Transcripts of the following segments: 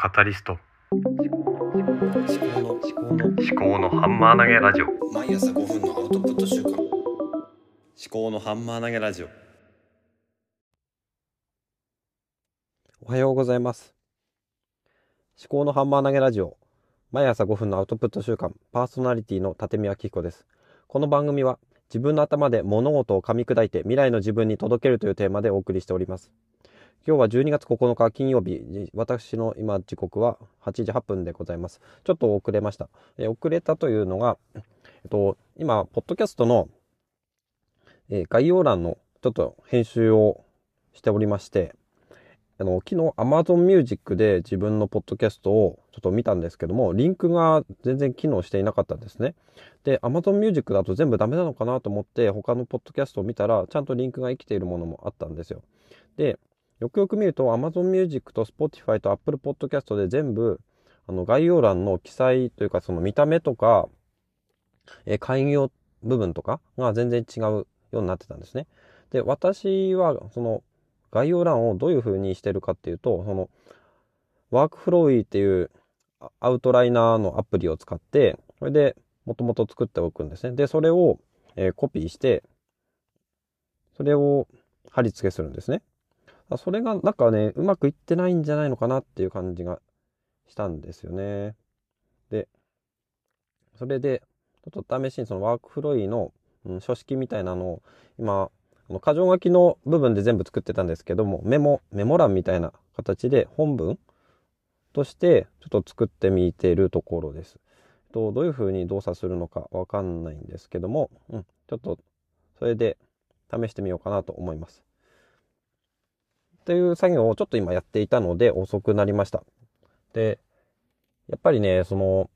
カタリスト。思考の思考の思考のハンマー投げラジオ。毎朝5分のアウトプット週間思考のハンマー投げラジオ。おはようございます。思考のハンマー投げラジオ。毎朝5分のアウトプット週間パーソナリティの立見明彦です。この番組は自分の頭で物事を噛み砕いて未来の自分に届けるというテーマでお送りしております今日は12月9日金曜日私の今時刻は8時8分でございますちょっと遅れましたえ遅れたというのがえっと今ポッドキャストのえ概要欄のちょっと編集をしておりましてあの、昨日 Amazon Music で自分のポッドキャストをちょっと見たんですけども、リンクが全然機能していなかったんですね。で、Amazon Music だと全部ダメなのかなと思って他のポッドキャストを見たら、ちゃんとリンクが生きているものもあったんですよ。で、よくよく見ると Amazon Music と Spotify と Apple Podcast で全部、あの、概要欄の記載というか、その見た目とか、え、開業部分とかが全然違うようになってたんですね。で、私は、その、概要欄をどういう風にしてるかっていうと、その、ワークフローイっていうアウトライナーのアプリを使って、それでもともと作っておくんですね。で、それを、えーコピーして、それを貼り付けするんですね。それがなんかね、うまくいってないんじゃないのかなっていう感じがしたんですよね。で、それで、ちょっと試しにそのワークフロイの、うん書式みたいなのを今、あの箇条書きの部分で全部作ってたんですけども、メモ、メモ欄みたいな形で本文としてちょっと作ってみているところです。とどういうふうに動作するのかわかんないんですけども、うん、ちょっとそれで試してみようかなと思います。という作業をちょっと今やっていたので遅くなりました。で、やっぱりね、その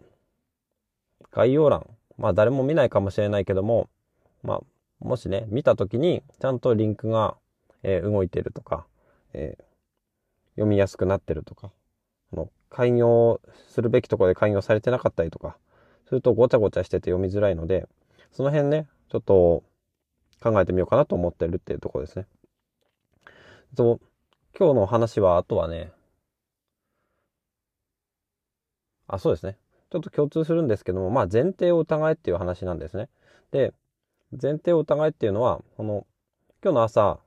概要欄、まあ誰も見ないかもしれないけども、まあもしね、見たときに、ちゃんとリンクが、えー動いてるとか、えー読みやすくなってるとか、あの、開業するべきところで開業されてなかったりとか、するとごちゃごちゃしてて読みづらいので、その辺ね、ちょっと考えてみようかなと思ってるっていうところですね。と、今日の話は、あとはね、あ、そうですね。ちょっと共通するんですけども、まあ前提を疑えっていう話なんですね。で、前提を疑えっていうのは、この、今日の朝、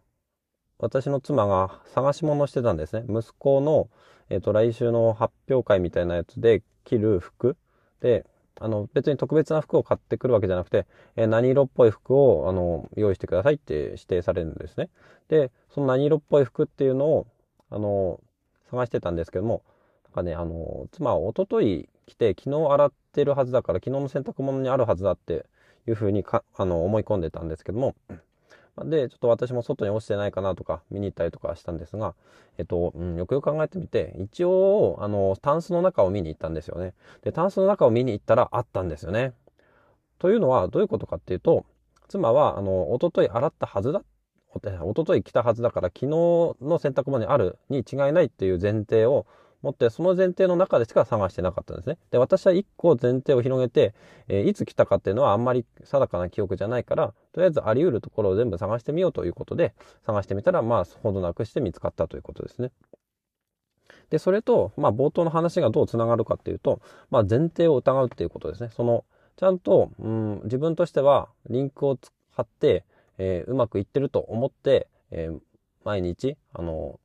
私の妻が探し物してたんですね。息子の、えっ、と、来週の発表会みたいなやつで着る服で、あの、別に特別な服を買ってくるわけじゃなくて、え何色っぽい服を、あの、用意してくださいって指定されるんですね。で、その何色っぽい服っていうのを、あの、探してたんですけども、なんかね、あの、妻はおととい来て、昨日洗ってるはずだから、昨日の洗濯物にあるはずだっていうふうにか、あの、思い込んでたんですけども、で、ちょっと私も外に落ちてないかなとか見に行ったりとかしたんですが、えっと、うん、よくよく考えてみて、一応、あの、タンスの中を見に行ったんですよね。で、タンスの中を見に行ったらあったんですよね。というのは、どういうことかっていうと、妻は、あの、一昨日洗ったはずだ、お一昨日来たはずだから、昨日の洗濯物にあるに違いないっていう前提を持って、その前提の中でしか探してなかったんですね。で、私は一個前提を広げて、えーいつ来たかっていうのはあんまり定かな記憶じゃないから、とりあえずあり得るところを全部探してみようということで、探してみたら、まあ、ほどなくして見つかったということですね。で、それと、まあ、冒頭の話がどうつながるかっていうと、まあ、前提を疑うっていうことですね。その、ちゃんと、うん、自分としては、リンクを貼って、えーうまくいってると思って、えー毎日、あの、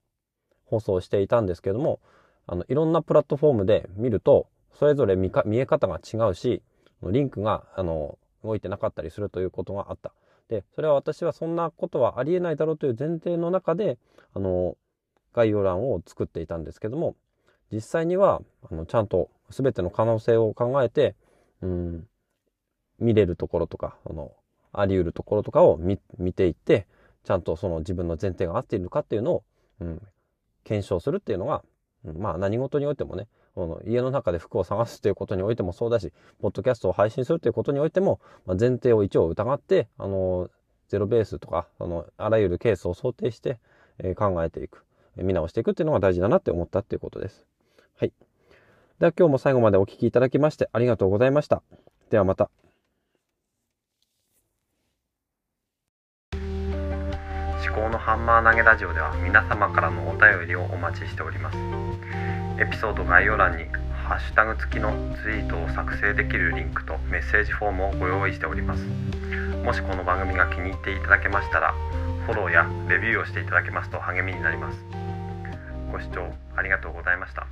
放送していたんですけども、あの、いろんなプラットフォームで見ると、それぞれ見か見え方が違うし、リンクが、あの、動いてなかったりするということがあった。で、それは私はそんなことはありえないだろうという前提の中で、あの、概要欄を作っていたんですけども、実際には、あの、ちゃんと全ての可能性を考えて、うん、見れるところとか、あの、あり得るところとかを見見ていって、ちゃんとその自分の前提が合っているかっていうのを、うん、検証するっていうのが、まあ何事においてもね、この家の中で服を探すということにおいてもそうだし、ポッドキャストを配信するということにおいても、まあ、前提を一応疑って、あの、ゼロベースとか、あの、あらゆるケースを想定して、えー考えていく、見直していくっていうのが大事だなって思ったっていうことです。はい。では今日も最後までお聞きいただきましてありがとうございました。ではまた。ハンマー投げラジオでは皆様からのお便りをお待ちしております。エピソード概要欄にハッシュタグ付きのツイートを作成できるリンクとメッセージフォームをご用意しております。もしこの番組が気に入っていただけましたらフォローやレビューをしていただけますと励みになります。ご視聴ありがとうございました。